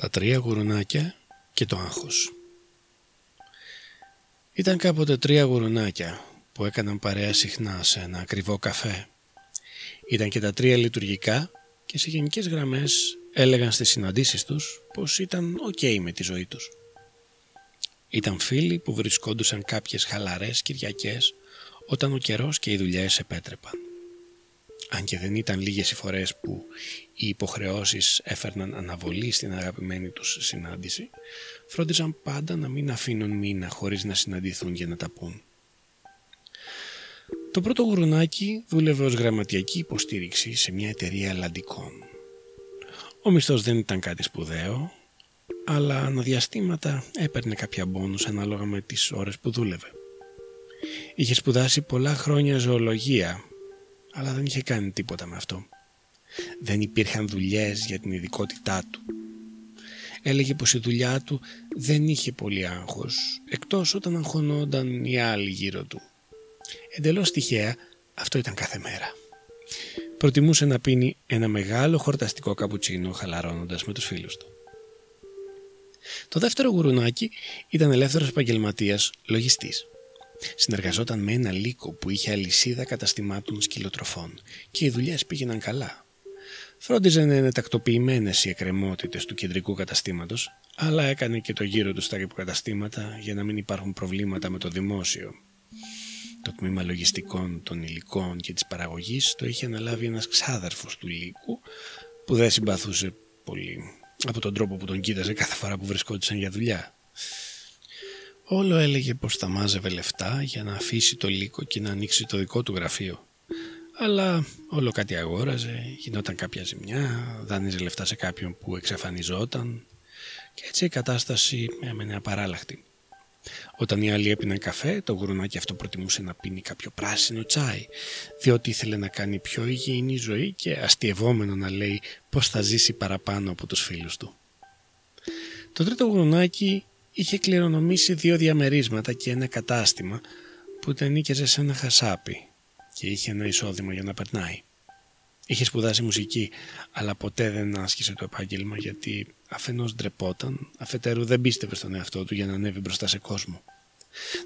Τα τρία γουρουνάκια και το άγχος Ήταν κάποτε τρία γουρουνάκια που έκαναν παρέα συχνά σε ένα ακριβό καφέ. Ήταν και τα τρία λειτουργικά και σε γενικές γραμμές έλεγαν στις συναντήσεις τους πως ήταν οκ με τη ζωή τους. Ήταν φίλοι που βρισκόντουσαν κάποιες χαλαρές Κυριακές όταν ο καιρός και οι δουλειές επέτρεπαν αν και δεν ήταν λίγες οι φορές που οι υποχρεώσεις έφερναν αναβολή στην αγαπημένη τους συνάντηση, φρόντιζαν πάντα να μην αφήνουν μήνα χωρίς να συναντηθούν για να τα πούν. Το πρώτο γουρουνάκι δούλευε ως γραμματιακή υποστήριξη σε μια εταιρεία αλλαντικών. Ο μισθός δεν ήταν κάτι σπουδαίο, αλλά αναδιαστήματα έπαιρνε κάποια μπόνους ανάλογα με τις ώρες που δούλευε. Είχε σπουδάσει πολλά χρόνια ζωολογία αλλά δεν είχε κάνει τίποτα με αυτό. Δεν υπήρχαν δουλειές για την ειδικότητά του. Έλεγε πως η δουλειά του δεν είχε πολύ άγχος, εκτός όταν αγχωνόταν οι άλλοι γύρω του. Εντελώς τυχαία αυτό ήταν κάθε μέρα. Προτιμούσε να πίνει ένα μεγάλο χορταστικό καπουτσίνο χαλαρώνοντας με τους φίλους του. Το δεύτερο γουρουνάκι ήταν ελεύθερος επαγγελματίας λογιστής. Συνεργαζόταν με ένα λύκο που είχε αλυσίδα καταστημάτων σκυλοτροφών και οι δουλειές πήγαιναν καλά. Φρόντιζε να είναι τακτοποιημένες οι εκκρεμότητες του κεντρικού καταστήματος, αλλά έκανε και το γύρο τους στα υποκαταστήματα για να μην υπάρχουν προβλήματα με το δημόσιο. Το τμήμα λογιστικών των υλικών και της παραγωγής το είχε αναλάβει ένας ξάδερφος του λύκου που δεν συμπαθούσε πολύ από τον τρόπο που τον κοίταζε κάθε φορά που βρισκόντουσαν για δουλειά. Όλο έλεγε πως θα μάζευε λεφτά για να αφήσει το λύκο και να ανοίξει το δικό του γραφείο. Αλλά όλο κάτι αγόραζε, γινόταν κάποια ζημιά, δάνειζε λεφτά σε κάποιον που εξαφανιζόταν και έτσι η κατάσταση έμενε απαράλλαχτη. Όταν οι άλλοι έπιναν καφέ, το γουρουνάκι αυτό προτιμούσε να πίνει κάποιο πράσινο τσάι, διότι ήθελε να κάνει πιο υγιεινή ζωή και αστειευόμενο να λέει πως θα ζήσει παραπάνω από τους φίλους του. Το τρίτο γουρουνάκι είχε κληρονομήσει δύο διαμερίσματα και ένα κατάστημα που τα νίκαιζε σε ένα χασάπι και είχε ένα εισόδημα για να περνάει. Είχε σπουδάσει μουσική, αλλά ποτέ δεν άσκησε το επάγγελμα γιατί αφενός ντρεπόταν, αφετέρου δεν πίστευε στον εαυτό του για να ανέβει μπροστά σε κόσμο.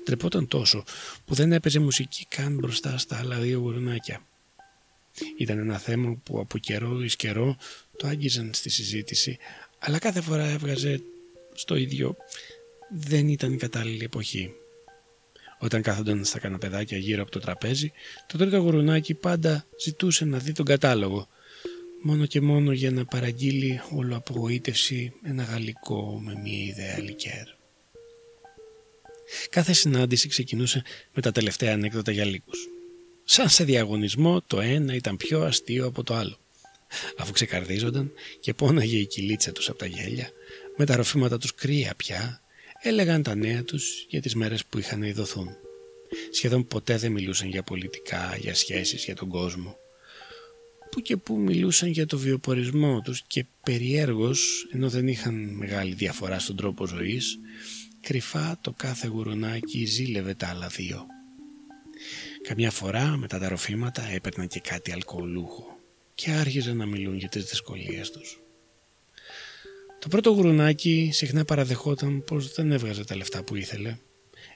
Ντρεπόταν τόσο που δεν έπαιζε μουσική καν μπροστά στα άλλα δύο γουρνάκια. Ήταν ένα θέμα που από καιρό εις καιρό το άγγιζαν στη συζήτηση, αλλά κάθε φορά έβγαζε στο ίδιο δεν ήταν η κατάλληλη εποχή. Όταν κάθονταν στα καναπεδάκια γύρω από το τραπέζι, το τρίτο γουρουνάκι πάντα ζητούσε να δει τον κατάλογο, μόνο και μόνο για να παραγγείλει όλο απογοήτευση ένα γαλλικό με μία ιδέα λικέρ. Κάθε συνάντηση ξεκινούσε με τα τελευταία ανέκδοτα για λύκους. Σαν σε διαγωνισμό το ένα ήταν πιο αστείο από το άλλο. Αφού ξεκαρδίζονταν και πόναγε η κυλίτσα τους από τα γέλια, με τα ροφήματα τους κρύα πια, έλεγαν τα νέα τους για τις μέρες που είχαν ειδωθούν. Σχεδόν ποτέ δεν μιλούσαν για πολιτικά, για σχέσεις, για τον κόσμο. Που και που μιλούσαν για το βιοπορισμό τους και περιέργως, ενώ δεν είχαν μεγάλη διαφορά στον τρόπο ζωής, κρυφά το κάθε γουρουνάκι ζήλευε τα άλλα δύο. Καμιά φορά μετά τα ροφήματα έπαιρναν και κάτι αλκοολούχο και άρχιζαν να μιλούν για τις δυσκολίες τους. Το πρώτο γουρουνάκι συχνά παραδεχόταν πως δεν έβγαζε τα λεφτά που ήθελε.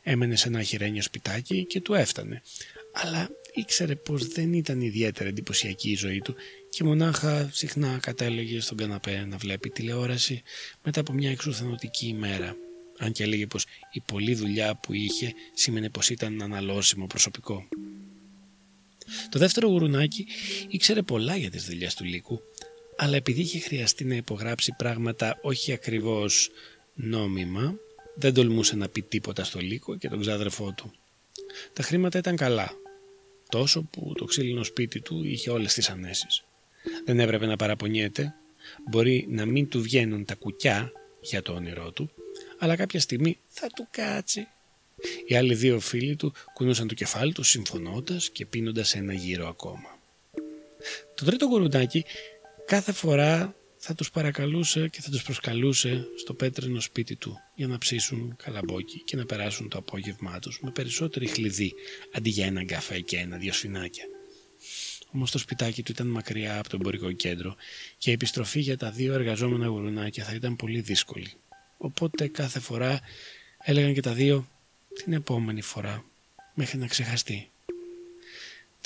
Έμενε σε ένα χειρένιο σπιτάκι και του έφτανε. Αλλά ήξερε πως δεν ήταν ιδιαίτερα εντυπωσιακή η ζωή του και μονάχα συχνά κατέλεγε στον καναπέ να βλέπει τηλεόραση μετά από μια εξουθενωτική ημέρα. Αν και έλεγε πως η πολλή δουλειά που είχε σήμαινε πως ήταν αναλώσιμο προσωπικό. Το δεύτερο γουρουνάκι ήξερε πολλά για τις δουλειές του λύκου αλλά επειδή είχε χρειαστεί να υπογράψει πράγματα όχι ακριβώς νόμιμα, δεν τολμούσε να πει τίποτα στο Λύκο και τον ξάδερφό του. Τα χρήματα ήταν καλά, τόσο που το ξύλινο σπίτι του είχε όλες τις ανέσεις. Δεν έπρεπε να παραπονιέται, μπορεί να μην του βγαίνουν τα κουκιά για το όνειρό του, αλλά κάποια στιγμή θα του κάτσει. Οι άλλοι δύο φίλοι του κουνούσαν το κεφάλι τους συμφωνώντας και πίνοντας ένα γύρο ακόμα. Το τρίτο γουρουνάκι κάθε φορά θα τους παρακαλούσε και θα τους προσκαλούσε στο πέτρινο σπίτι του για να ψήσουν καλαμπόκι και να περάσουν το απόγευμά τους με περισσότερη χλειδί αντί για έναν καφέ και ένα-δυο σφινάκια. Όμως το σπιτάκι του ήταν μακριά από το εμπορικό κέντρο και η επιστροφή για τα δύο εργαζόμενα γουρουνάκια θα ήταν πολύ δύσκολη. Οπότε κάθε φορά έλεγαν και τα δύο την επόμενη φορά μέχρι να ξεχαστεί.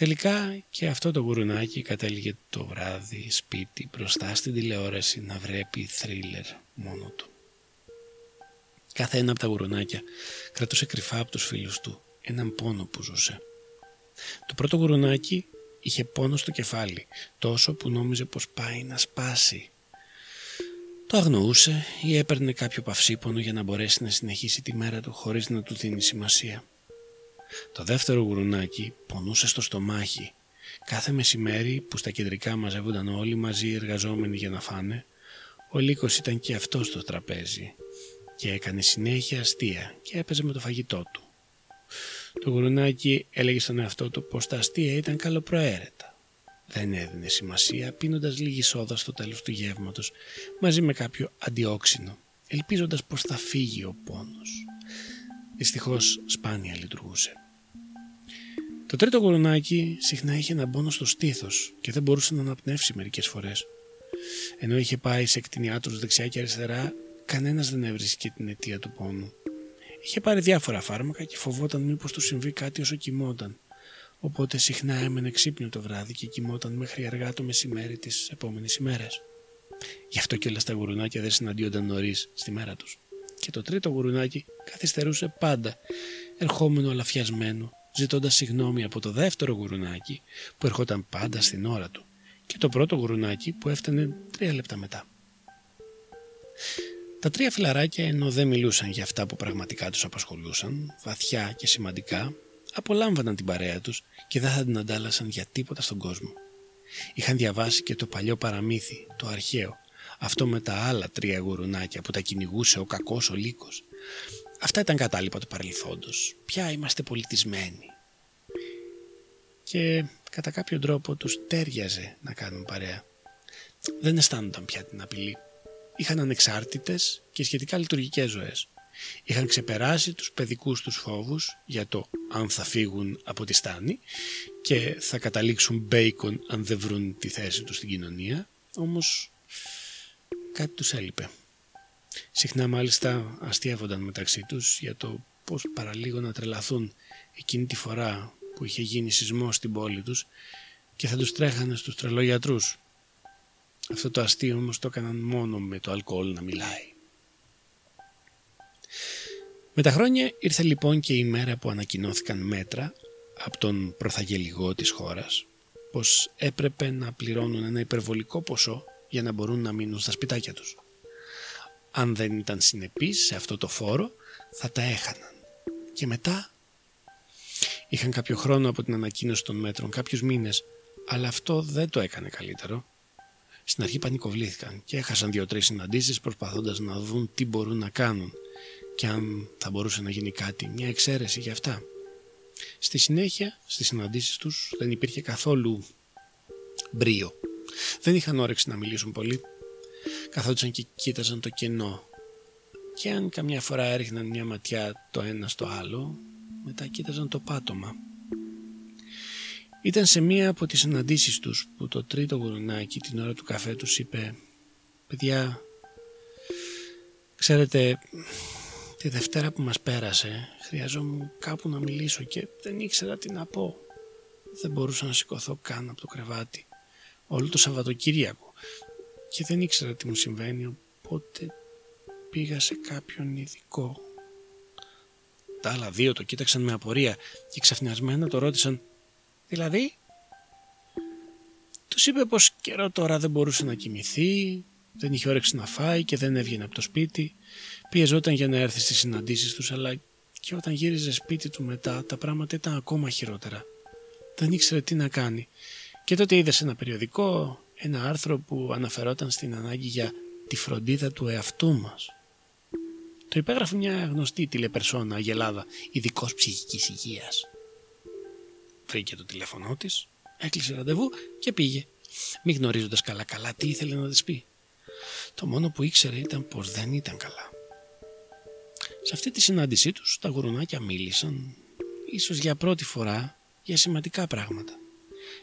Τελικά και αυτό το γουρουνάκι κατέληγε το βράδυ σπίτι μπροστά στην τηλεόραση να βρέπει θρίλερ μόνο του. Κάθε ένα από τα γουρουνάκια κρατούσε κρυφά από τους φίλους του έναν πόνο που ζούσε. Το πρώτο γουρουνάκι είχε πόνο στο κεφάλι, τόσο που νόμιζε πως πάει να σπάσει. Το αγνοούσε ή έπαιρνε κάποιο παυσίπονο για να μπορέσει να συνεχίσει τη μέρα του χωρίς να του δίνει σημασία. Το δεύτερο γουρουνάκι πονούσε στο στομάχι. Κάθε μεσημέρι που στα κεντρικά μαζεύονταν όλοι μαζί οι εργαζόμενοι για να φάνε, ο Λύκος ήταν και αυτός στο τραπέζι και έκανε συνέχεια αστεία και έπαιζε με το φαγητό του. Το γουρουνάκι έλεγε στον εαυτό του πως τα αστεία ήταν καλοπροαίρετα. Δεν έδινε σημασία πίνοντας λίγη σόδα στο τέλος του γεύματος μαζί με κάποιο αντιόξινο, ελπίζοντας πως θα φύγει ο πόνος. Δυστυχώς σπάνια λειτουργούσε. Το τρίτο γουρουνάκι συχνά είχε ένα πόνο στο στήθος και δεν μπορούσε να αναπνεύσει μερικές φορές. Ενώ είχε πάει σε κτηνιάτρους δεξιά και αριστερά, κανένας δεν έβρισκε την αιτία του πόνου. Είχε πάρει διάφορα φάρμακα και φοβόταν μήπως του συμβεί κάτι όσο κοιμόταν. Οπότε συχνά έμενε ξύπνιο το βράδυ και κοιμόταν μέχρι αργά το μεσημέρι της επόμενης ημέρας. Γι' αυτό και όλα τα γουρουνάκια δεν συναντιόνταν νωρίς στη μέρα τους. Και το τρίτο γουρουνάκι καθυστερούσε πάντα, ερχόμενο αλαφιασμένο, ζητώντας συγγνώμη από το δεύτερο γουρουνάκι που ερχόταν πάντα στην ώρα του και το πρώτο γουρουνάκι που έφτανε τρία λεπτά μετά. Τα τρία φιλαράκια ενώ δεν μιλούσαν για αυτά που πραγματικά τους απασχολούσαν, βαθιά και σημαντικά, απολάμβαναν την παρέα τους και δεν θα την αντάλλασαν για τίποτα στον κόσμο. Είχαν διαβάσει και το παλιό παραμύθι, το αρχαίο, αυτό με τα άλλα τρία γουρουνάκια που τα κυνηγούσε ο κακός ο λύκος. Αυτά ήταν κατάλοιπα του παρελθόντος. Πια είμαστε πολιτισμένοι. Και κατά κάποιο τρόπο τους τέριαζε να κάνουν παρέα. Δεν αισθάνονταν πια την απειλή είχαν ανεξάρτητες και σχετικά λειτουργικές ζωές. Είχαν ξεπεράσει τους παιδικούς τους φόβους για το αν θα φύγουν από τη στάνη και θα καταλήξουν μπέικον αν δεν βρουν τη θέση τους στην κοινωνία, όμως κάτι τους έλειπε. Συχνά μάλιστα αστείευονταν μεταξύ τους για το πώς παραλίγο να τρελαθούν εκείνη τη φορά που είχε γίνει σεισμό στην πόλη τους και θα τους τρέχανε στους τρελογιατρούς αυτό το αστείο όμως το έκαναν μόνο με το αλκοόλ να μιλάει. Με τα χρόνια ήρθε λοιπόν και η μέρα που ανακοινώθηκαν μέτρα από τον προθαγελιγό της χώρας πως έπρεπε να πληρώνουν ένα υπερβολικό ποσό για να μπορούν να μείνουν στα σπιτάκια τους. Αν δεν ήταν συνεπείς σε αυτό το φόρο θα τα έχαναν. Και μετά είχαν κάποιο χρόνο από την ανακοίνωση των μέτρων, κάποιους μήνες, αλλά αυτό δεν το έκανε καλύτερο. Στην αρχή πανικοβλήθηκαν και έχασαν δύο-τρεις συναντήσεις προσπαθώντας να δουν τι μπορούν να κάνουν και αν θα μπορούσε να γίνει κάτι, μια εξαίρεση για αυτά. Στη συνέχεια, στις συναντήσεις τους δεν υπήρχε καθόλου μπρίο. Δεν είχαν όρεξη να μιλήσουν πολύ. Καθόντουσαν και κοίταζαν το κενό. Και αν καμιά φορά έριχναν μια ματιά το ένα στο άλλο, μετά κοίταζαν το πάτωμα ήταν σε μία από τις συναντήσεις τους που το τρίτο γουρουνάκι την ώρα του καφέ τους είπε «Παιδιά, ξέρετε, τη Δευτέρα που μας πέρασε χρειαζόμουν κάπου να μιλήσω και δεν ήξερα τι να πω. Δεν μπορούσα να σηκωθώ καν από το κρεβάτι όλο το Σαββατοκύριακο και δεν ήξερα τι μου συμβαίνει οπότε πήγα σε κάποιον ειδικό. Τα άλλα δύο το κοίταξαν με απορία και ξαφνιασμένα το ρώτησαν Δηλαδή, τους είπε πως καιρό τώρα δεν μπορούσε να κοιμηθεί, δεν είχε όρεξη να φάει και δεν έβγαινε από το σπίτι. Πιεζόταν για να έρθει στις συναντήσεις τους, αλλά και όταν γύριζε σπίτι του μετά τα πράγματα ήταν ακόμα χειρότερα. Δεν ήξερε τι να κάνει. Και τότε είδες σε ένα περιοδικό ένα άρθρο που αναφερόταν στην ανάγκη για τη φροντίδα του εαυτού μας. Το υπέγραφε μια γνωστή τηλεπερσόνα αγελάδα, ειδικός ψυχικής υγείας. Βρήκε το τηλέφωνό της, έκλεισε ραντεβού και πήγε, μη γνωρίζοντας καλά-καλά τι ήθελε να της πει. Το μόνο που ήξερε ήταν πως δεν ήταν καλά. Σε αυτή τη συνάντησή τους τα γουρουνάκια μίλησαν, ίσως για πρώτη φορά, για σημαντικά πράγματα.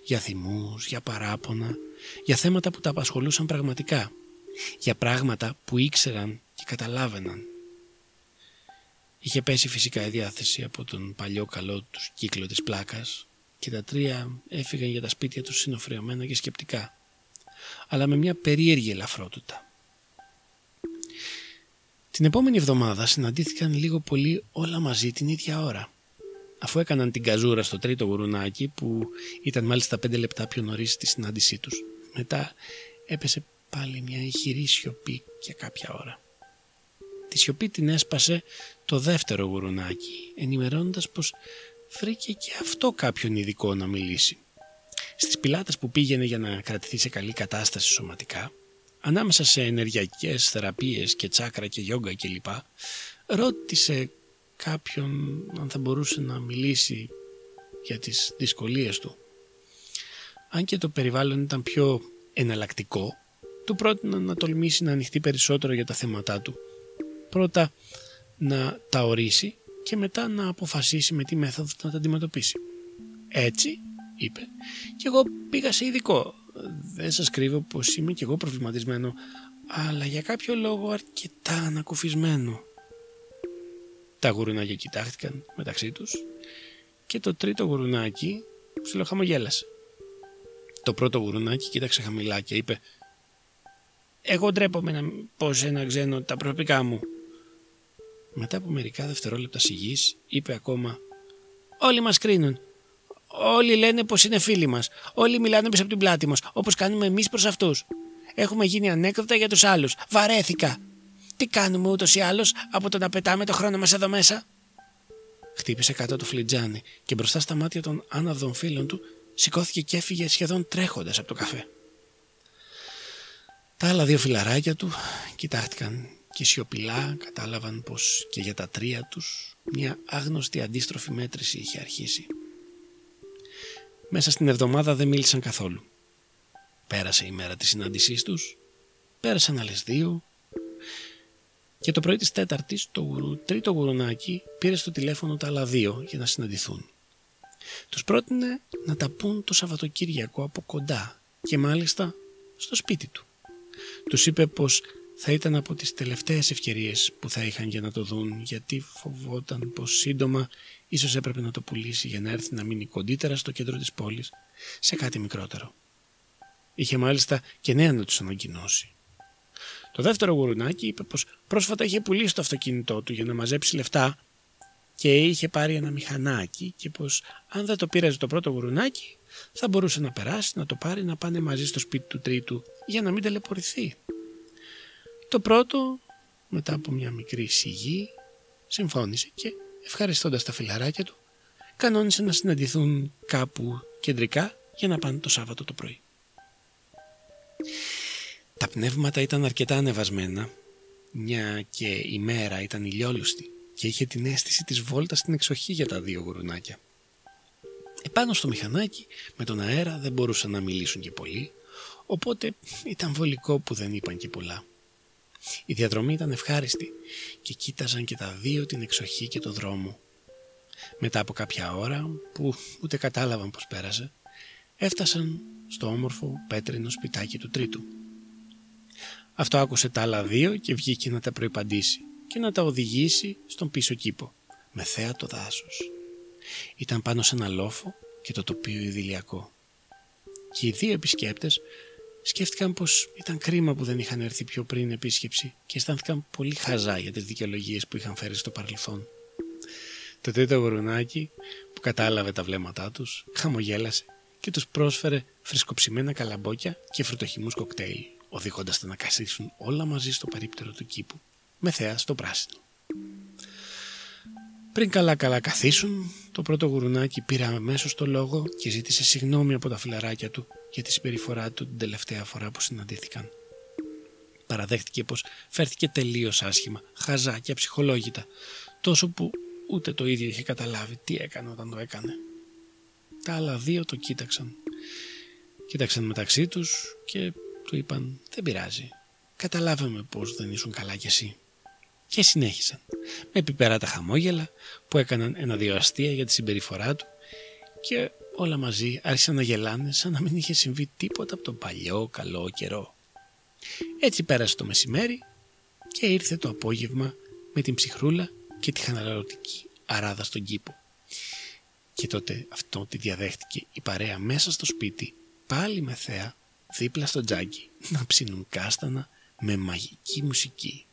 Για θυμούς, για παράπονα, για θέματα που τα απασχολούσαν πραγματικά, για πράγματα που ήξεραν και καταλάβαιναν. Είχε πέσει φυσικά η διάθεση από τον παλιό καλό τους κύκλο της πλάκας και τα τρία έφυγαν για τα σπίτια τους συνοφριωμένα και σκεπτικά, αλλά με μια περίεργη ελαφρότητα. Την επόμενη εβδομάδα συναντήθηκαν λίγο πολύ όλα μαζί την ίδια ώρα. Αφού έκαναν την καζούρα στο τρίτο γουρουνάκι που ήταν μάλιστα πέντε λεπτά πιο νωρίς στη συνάντησή τους. Μετά έπεσε πάλι μια ηχηρή σιωπή για κάποια ώρα. Τη σιωπή την έσπασε το δεύτερο γουρουνάκι ενημερώνοντας πως βρήκε και αυτό κάποιον ειδικό να μιλήσει. Στις πιλάτες που πήγαινε για να κρατηθεί σε καλή κατάσταση σωματικά ανάμεσα σε ενεργειακές θεραπείες και τσάκρα και γιόγκα κλπ. ρώτησε κάποιον αν θα μπορούσε να μιλήσει για τις δυσκολίες του. Αν και το περιβάλλον ήταν πιο εναλλακτικό, του πρότεινα να τολμήσει να ανοιχτεί περισσότερο για τα θέματά του. Πρώτα να τα ορίσει και μετά να αποφασίσει με τι μέθοδο να τα αντιμετωπίσει. Έτσι, είπε, και εγώ πήγα σε ειδικό δεν σας κρύβω πως είμαι κι εγώ προβληματισμένο, αλλά για κάποιο λόγο αρκετά ανακουφισμένο. Τα γουρουνάκια κοιτάχτηκαν μεταξύ τους και το τρίτο γουρουνάκι ψιλοχαμογέλασε. Το πρώτο γουρουνάκι κοίταξε χαμηλά και είπε «Εγώ ντρέπομαι να πω σε ένα ξένο τα προσωπικά μου». Μετά από μερικά δευτερόλεπτα σιγής είπε ακόμα «Όλοι μας κρίνουν. Όλοι λένε πως είναι φίλοι μας. Όλοι μιλάνε πίσω από την πλάτη μας, όπως κάνουμε εμείς προς αυτούς. Έχουμε γίνει ανέκδοτα για τους άλλους. Βαρέθηκα. Τι κάνουμε ούτως ή άλλως από το να πετάμε το χρόνο μας εδώ μέσα; Χτύπησε κάτω το φλιτζάνι και μπροστά στα μάτια των άναυδων φίλων του σηκώθηκε και έφυγε σχεδόν τρέχοντας από το καφέ. Τα άλλα δύο φιλαράκια του κοιτάχτηκαν και σιωπηλά κατάλαβαν πως και για τα τρία τους μια άγνωστη αντίστροφη μέτρηση είχε αρχίσει. Μέσα στην εβδομάδα δεν μίλησαν καθόλου. Πέρασε η μέρα της συνάντησής τους, πέρασαν άλλες δύο και το πρωί της τέταρτης το τρίτο γουρουνάκι πήρε στο τηλέφωνο τα άλλα δύο για να συναντηθούν. Τους πρότεινε να τα πούν το Σαββατοκύριακο από κοντά και μάλιστα στο σπίτι του. Τους είπε πως θα ήταν από τις τελευταίες ευκαιρίες που θα είχαν για να το δουν γιατί φοβόταν πως σύντομα ίσως έπρεπε να το πουλήσει για να έρθει να μείνει κοντύτερα στο κέντρο της πόλης σε κάτι μικρότερο. Είχε μάλιστα και νέα να τους ανακοινώσει. Το δεύτερο γουρουνάκι είπε πως πρόσφατα είχε πουλήσει το αυτοκίνητό του για να μαζέψει λεφτά και είχε πάρει ένα μηχανάκι και πως αν δεν το πήραζε το πρώτο γουρουνάκι θα μπορούσε να περάσει, να το πάρει, να πάνε μαζί στο σπίτι του τρίτου για να μην ταλαιπωρηθεί. Το πρώτο, μετά από μια μικρή σιγή, συμφώνησε και ευχαριστώντας τα φιλαράκια του, κανόνισε να συναντηθούν κάπου κεντρικά για να πάνε το Σάββατο το πρωί. Τα πνεύματα ήταν αρκετά ανεβασμένα, μια και η μέρα ήταν ηλιόλουστη και είχε την αίσθηση της βόλτας στην εξοχή για τα δύο γουρουνάκια. Επάνω στο μηχανάκι με τον αέρα δεν μπορούσαν να μιλήσουν και πολύ, οπότε ήταν βολικό που δεν είπαν και πολλά. Η διαδρομή ήταν ευχάριστη και κοίταζαν και τα δύο την εξοχή και το δρόμο. Μετά από κάποια ώρα, που ούτε κατάλαβαν πως πέρασε, έφτασαν στο όμορφο πέτρινο σπιτάκι του τρίτου. Αυτό άκουσε τα άλλα δύο και βγήκε να τα προϋπαντήσει και να τα οδηγήσει στον πίσω κήπο, με θέα το δάσος. Ήταν πάνω σε ένα λόφο και το τοπίο ιδηλιακό. Και οι δύο επισκέπτες σκέφτηκαν πως ήταν κρίμα που δεν είχαν έρθει πιο πριν επίσκεψη και αισθάνθηκαν πολύ χαζά για τις δικαιολογίες που είχαν φέρει στο παρελθόν. Το τρίτο γουρουνάκι που κατάλαβε τα βλέμματά τους χαμογέλασε και τους πρόσφερε φρεσκοψημένα καλαμπόκια και φρουτοχυμούς κοκτέιλ, οδηγώντας τα να καθίσουν όλα μαζί στο περίπτερο του κήπου, με θέα στο πράσινο. Πριν καλά καλά καθίσουν, το πρώτο γουρουνάκι πήρε αμέσως το λόγο και ζήτησε συγγνώμη από τα φιλαράκια του για τη συμπεριφορά του την τελευταία φορά που συναντήθηκαν. Παραδέχτηκε πως φέρθηκε τελείως άσχημα, χαζά και αψυχολόγητα, τόσο που ούτε το ίδιο είχε καταλάβει τι έκανε όταν το έκανε. Τα άλλα δύο το κοίταξαν. Κοίταξαν μεταξύ τους και του είπαν «Δεν πειράζει, καταλάβαμε πως δεν ήσουν καλά κι εσύ» και συνέχισαν με επιπεράτα χαμόγελα που έκαναν ένα-δύο αστεία για τη συμπεριφορά του και όλα μαζί άρχισαν να γελάνε σαν να μην είχε συμβεί τίποτα από τον παλιό καλό καιρό. Έτσι πέρασε το μεσημέρι και ήρθε το απόγευμα με την ψυχρούλα και τη χαναλαρωτική αράδα στον κήπο. Και τότε αυτό τη διαδέχτηκε η παρέα μέσα στο σπίτι, πάλι με θέα, δίπλα στο τζάκι, να ψήνουν κάστανα με μαγική μουσική.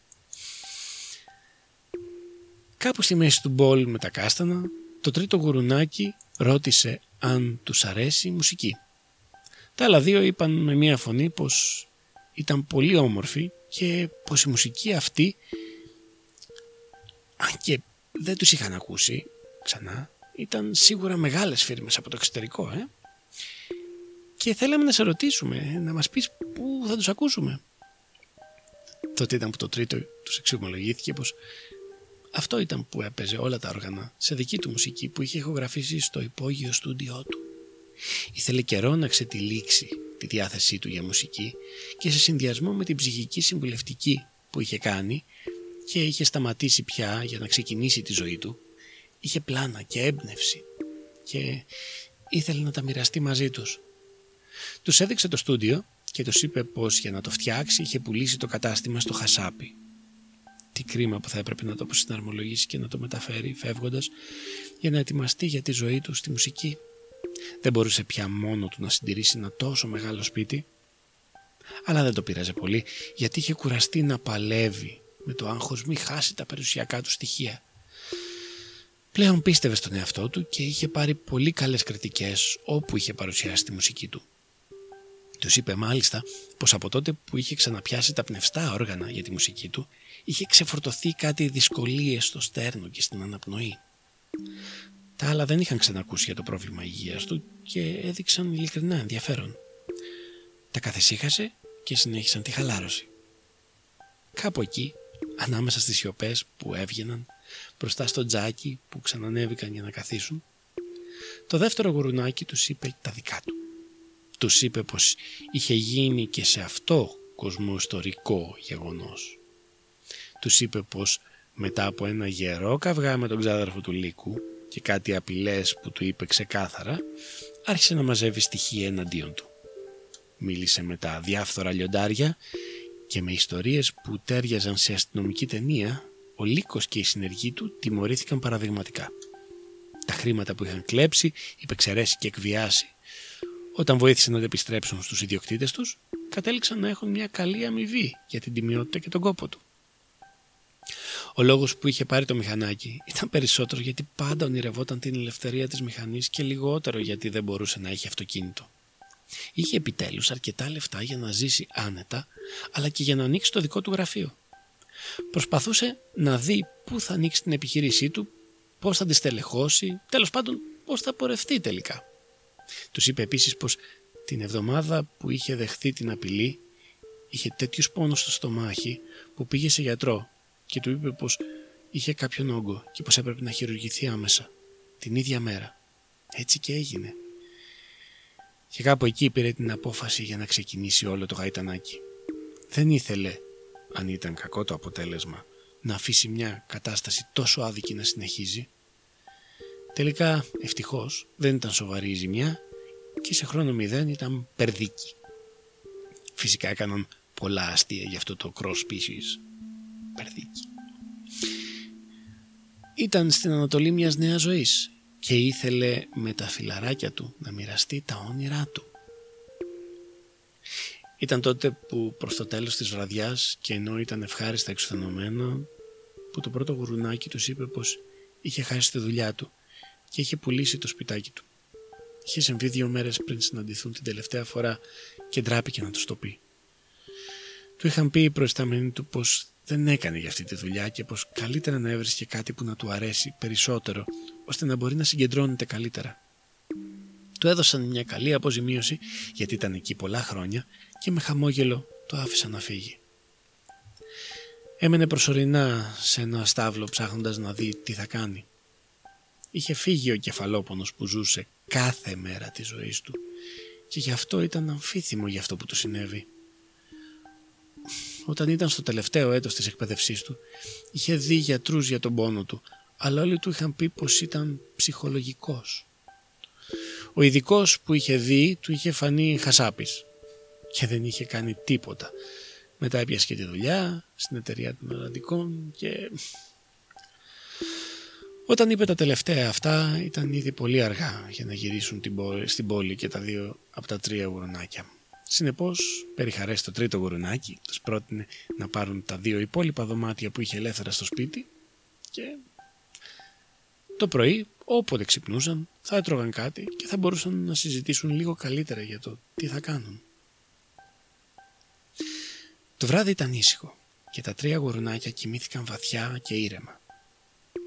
Κάπου στη μέση του μπολ με τα κάστανα, το τρίτο γουρουνάκι ρώτησε αν τους αρέσει η μουσική. Τα άλλα δύο είπαν με μία φωνή πως ήταν πολύ όμορφη και πως η μουσική αυτή, αν και δεν τους είχαν ακούσει ξανά, ήταν σίγουρα μεγάλες φίρμες από το εξωτερικό, ε; Και θέλαμε να σε ρωτήσουμε, να μας πεις πού θα τους ακούσουμε. Τότε ήταν που το τρίτο τους εξομολογήθηκε πως αυτό ήταν που έπαιζε όλα τα όργανα σε δική του μουσική που είχε ηχογραφήσει στο υπόγειο στούντιό του. Ήθελε καιρό να ξετυλίξει τη διάθεσή του για μουσική και σε συνδυασμό με την ψυχική συμβουλευτική που είχε κάνει και είχε σταματήσει πια για να ξεκινήσει τη ζωή του, είχε πλάνα και έμπνευση και ήθελε να τα μοιραστεί μαζί τους. Τους έδειξε το στούντιο και τους είπε πως για να το φτιάξει είχε πουλήσει το κατάστημα στο Χασάπι τι κρίμα που θα έπρεπε να το αποσυναρμολογήσει και να το μεταφέρει φεύγοντας για να ετοιμαστεί για τη ζωή του στη μουσική. Δεν μπορούσε πια μόνο του να συντηρήσει ένα τόσο μεγάλο σπίτι. Αλλά δεν το πειράζε πολύ γιατί είχε κουραστεί να παλεύει με το άγχος μη χάσει τα περιουσιακά του στοιχεία. Πλέον πίστευε στον εαυτό του και είχε πάρει πολύ καλές κριτικές όπου είχε παρουσιάσει τη μουσική του. Τους είπε μάλιστα πως από τότε που είχε ξαναπιάσει τα πνευστά όργανα για τη μουσική του είχε ξεφορτωθεί κάτι δυσκολίες στο στέρνο και στην αναπνοή. Τα άλλα δεν είχαν ξανακούσει για το πρόβλημα υγείας του και έδειξαν ειλικρινά ενδιαφέρον. Τα καθεσύχασε και συνέχισαν τη χαλάρωση. Κάπου εκεί, ανάμεσα στις σιωπές που έβγαιναν, μπροστά στο τζάκι που ξανανέβηκαν για να καθίσουν, το δεύτερο γουρουνάκι τους είπε τα δικά του. Τους είπε πως είχε γίνει και σε αυτό κοσμοϊστορικό γεγονός τους είπε πως μετά από ένα γερό καυγά με τον ξάδερφο του Λύκου και κάτι απειλές που του είπε ξεκάθαρα, άρχισε να μαζεύει στοιχεία εναντίον του. Μίλησε με τα διάφθορα λιοντάρια και με ιστορίες που τέριαζαν σε αστυνομική ταινία, ο Λύκος και οι συνεργοί του τιμωρήθηκαν παραδειγματικά. Τα χρήματα που είχαν κλέψει, υπεξαιρέσει και εκβιάσει, όταν βοήθησαν να επιστρέψουν στους ιδιοκτήτες τους, κατέληξαν να έχουν μια καλή αμοιβή για την τιμιότητα και τον κόπο του. Ο λόγος που είχε πάρει το μηχανάκι ήταν περισσότερο γιατί πάντα ονειρευόταν την ελευθερία της μηχανής και λιγότερο γιατί δεν μπορούσε να έχει αυτοκίνητο. Είχε επιτέλους αρκετά λεφτά για να ζήσει άνετα αλλά και για να ανοίξει το δικό του γραφείο. Προσπαθούσε να δει πού θα ανοίξει την επιχείρησή του, πώς θα τη στελεχώσει, τέλος πάντων πώς θα πορευτεί τελικά. Τους είπε επίσης πως την εβδομάδα που είχε δεχθεί την απειλή είχε τέτοιους πόνους στο στομάχι που πήγε σε γιατρό και του είπε πως είχε κάποιον όγκο και πως έπρεπε να χειρουργηθεί άμεσα, την ίδια μέρα. Έτσι και έγινε. Και κάπου εκεί πήρε την απόφαση για να ξεκινήσει όλο το γαϊτανάκι. Δεν ήθελε, αν ήταν κακό το αποτέλεσμα, να αφήσει μια κατάσταση τόσο άδικη να συνεχίζει. Τελικά, ευτυχώς, δεν ήταν σοβαρή η ζημιά και σε χρόνο μηδέν ήταν περδίκη. Φυσικά έκαναν πολλά αστεία για αυτό το cross species. Περδίκη. Ήταν στην Ανατολή μιας νέας ζωής και ήθελε με τα φιλαράκια του να μοιραστεί τα όνειρά του. Ήταν τότε που προς το τέλος της βραδιάς και ενώ ήταν ευχάριστα εξουθενωμένο που το πρώτο γουρουνάκι τους είπε πως είχε χάσει τη δουλειά του και είχε πουλήσει το σπιτάκι του. Είχε συμβεί δύο μέρες πριν συναντηθούν την τελευταία φορά και ντράπηκε να τους το πει. Του είχαν πει οι προϊσταμένοι του πως δεν έκανε για αυτή τη δουλειά και πως καλύτερα να έβρισκε κάτι που να του αρέσει περισσότερο ώστε να μπορεί να συγκεντρώνεται καλύτερα. Του έδωσαν μια καλή αποζημίωση γιατί ήταν εκεί πολλά χρόνια και με χαμόγελο το άφησαν να φύγει. Έμενε προσωρινά σε ένα στάβλο ψάχνοντας να δει τι θα κάνει. Είχε φύγει ο κεφαλόπονος που ζούσε κάθε μέρα της ζωής του και γι' αυτό ήταν αμφίθυμο για αυτό που του συνέβη όταν ήταν στο τελευταίο έτος της εκπαίδευσής του, είχε δει γιατρούς για τον πόνο του, αλλά όλοι του είχαν πει πως ήταν ψυχολογικός. Ο ειδικός που είχε δει του είχε φανεί χασάπης και δεν είχε κάνει τίποτα. Μετά έπιασε και τη δουλειά στην εταιρεία των Ολλανδικών και... Όταν είπε τα τελευταία αυτά ήταν ήδη πολύ αργά για να γυρίσουν στην πόλη και τα δύο από τα τρία γουρουνάκια. Συνεπώς, περιχαρές το τρίτο γουρουνάκι, τους πρότεινε να πάρουν τα δύο υπόλοιπα δωμάτια που είχε ελεύθερα στο σπίτι και το πρωί όποτε ξυπνούσαν θα έτρωγαν κάτι και θα μπορούσαν να συζητήσουν λίγο καλύτερα για το τι θα κάνουν. Το βράδυ ήταν ήσυχο και τα τρία γουρουνάκια κοιμήθηκαν βαθιά και ήρεμα.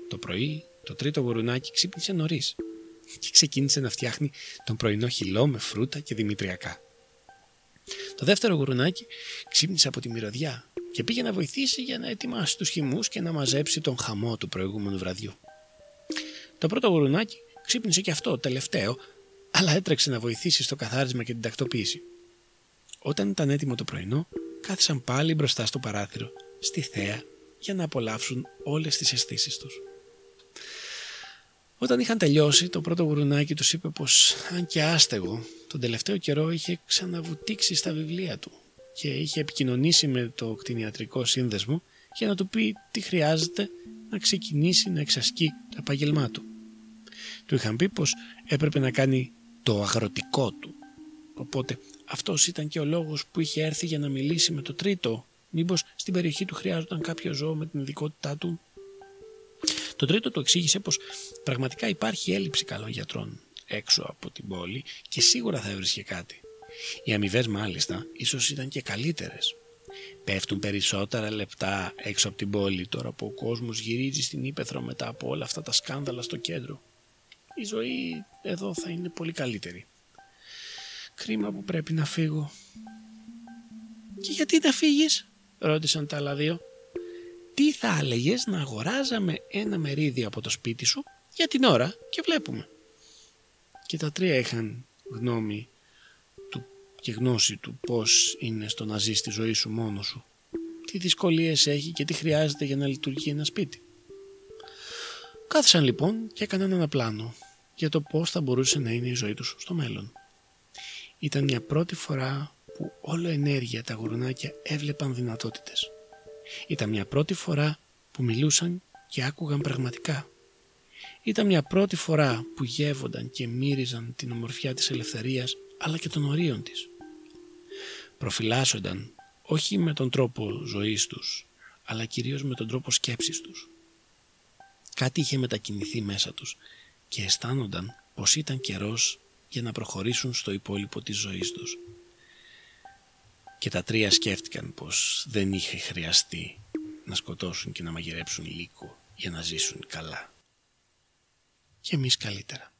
Το πρωί το τρίτο γουρουνάκι ξύπνησε νωρίς και ξεκίνησε να φτιάχνει τον πρωινό χυλό με φρούτα και δημητριακά. Το δεύτερο γουρουνάκι ξύπνησε από τη μυρωδιά και πήγε να βοηθήσει για να ετοιμάσει τους χυμούς και να μαζέψει τον χαμό του προηγούμενου βραδιού. Το πρώτο γουρουνάκι ξύπνησε και αυτό τελευταίο, αλλά έτρεξε να βοηθήσει στο καθάρισμα και την τακτοποίηση. Όταν ήταν έτοιμο το πρωινό, κάθισαν πάλι μπροστά στο παράθυρο, στη θέα, για να απολαύσουν όλες τις αισθήσεις τους. Όταν είχαν τελειώσει, το πρώτο γουρουνάκι τους είπε πως, αν και άστεγο, τον τελευταίο καιρό είχε ξαναβουτήξει στα βιβλία του και είχε επικοινωνήσει με το κτηνιατρικό σύνδεσμο για να του πει τι χρειάζεται να ξεκινήσει να εξασκεί το επάγγελμά του. Του είχαν πει πως έπρεπε να κάνει το αγροτικό του. Οπότε αυτός ήταν και ο λόγος που είχε έρθει για να μιλήσει με το τρίτο. Μήπως στην περιοχή του χρειάζονταν κάποιο ζώο με την ειδικότητά του; Το τρίτο του εξήγησε πως πραγματικά υπάρχει έλλειψη καλών γιατρών έξω από την πόλη και σίγουρα θα έβρισκε κάτι. Οι αμοιβές μάλιστα ίσως ήταν και καλύτερες. Πέφτουν περισσότερα λεπτά έξω από την πόλη τώρα που ο κόσμος γυρίζει στην Ήπεθρο μετά από όλα αυτά τα σκάνδαλα στο κέντρο. Η ζωή εδώ θα είναι πολύ καλύτερη. Κρίμα που πρέπει να φύγω. «Και γιατί να φύγεις» ρώτησαν τα άλλα δύο. «Τι θα έλεγες να αγοράζαμε ένα μερίδιο από το σπίτι σου για την ώρα και βλέπουμε» και τα τρία είχαν γνώμη του και γνώση του πώς είναι στο να ζεις τη ζωή σου μόνος σου, τι δυσκολίες έχει και τι χρειάζεται για να λειτουργεί ένα σπίτι. Κάθισαν λοιπόν και έκαναν ένα πλάνο για το πώς θα μπορούσε να είναι η ζωή τους στο μέλλον. Ήταν μια πρώτη φορά που όλο ενέργεια τα γουρνάκια έβλεπαν δυνατότητες. Ήταν μια πρώτη φορά που μιλούσαν και άκουγαν πραγματικά ήταν μια πρώτη φορά που γεύονταν και μύριζαν την ομορφιά της ελευθερίας αλλά και των ορίων της. Προφυλάσσονταν όχι με τον τρόπο ζωής τους αλλά κυρίως με τον τρόπο σκέψης τους. Κάτι είχε μετακινηθεί μέσα τους και αισθάνονταν πως ήταν καιρός για να προχωρήσουν στο υπόλοιπο της ζωής τους. Και τα τρία σκέφτηκαν πως δεν είχε χρειαστεί να σκοτώσουν και να μαγειρέψουν λύκο για να ζήσουν καλά και εμείς καλύτερα.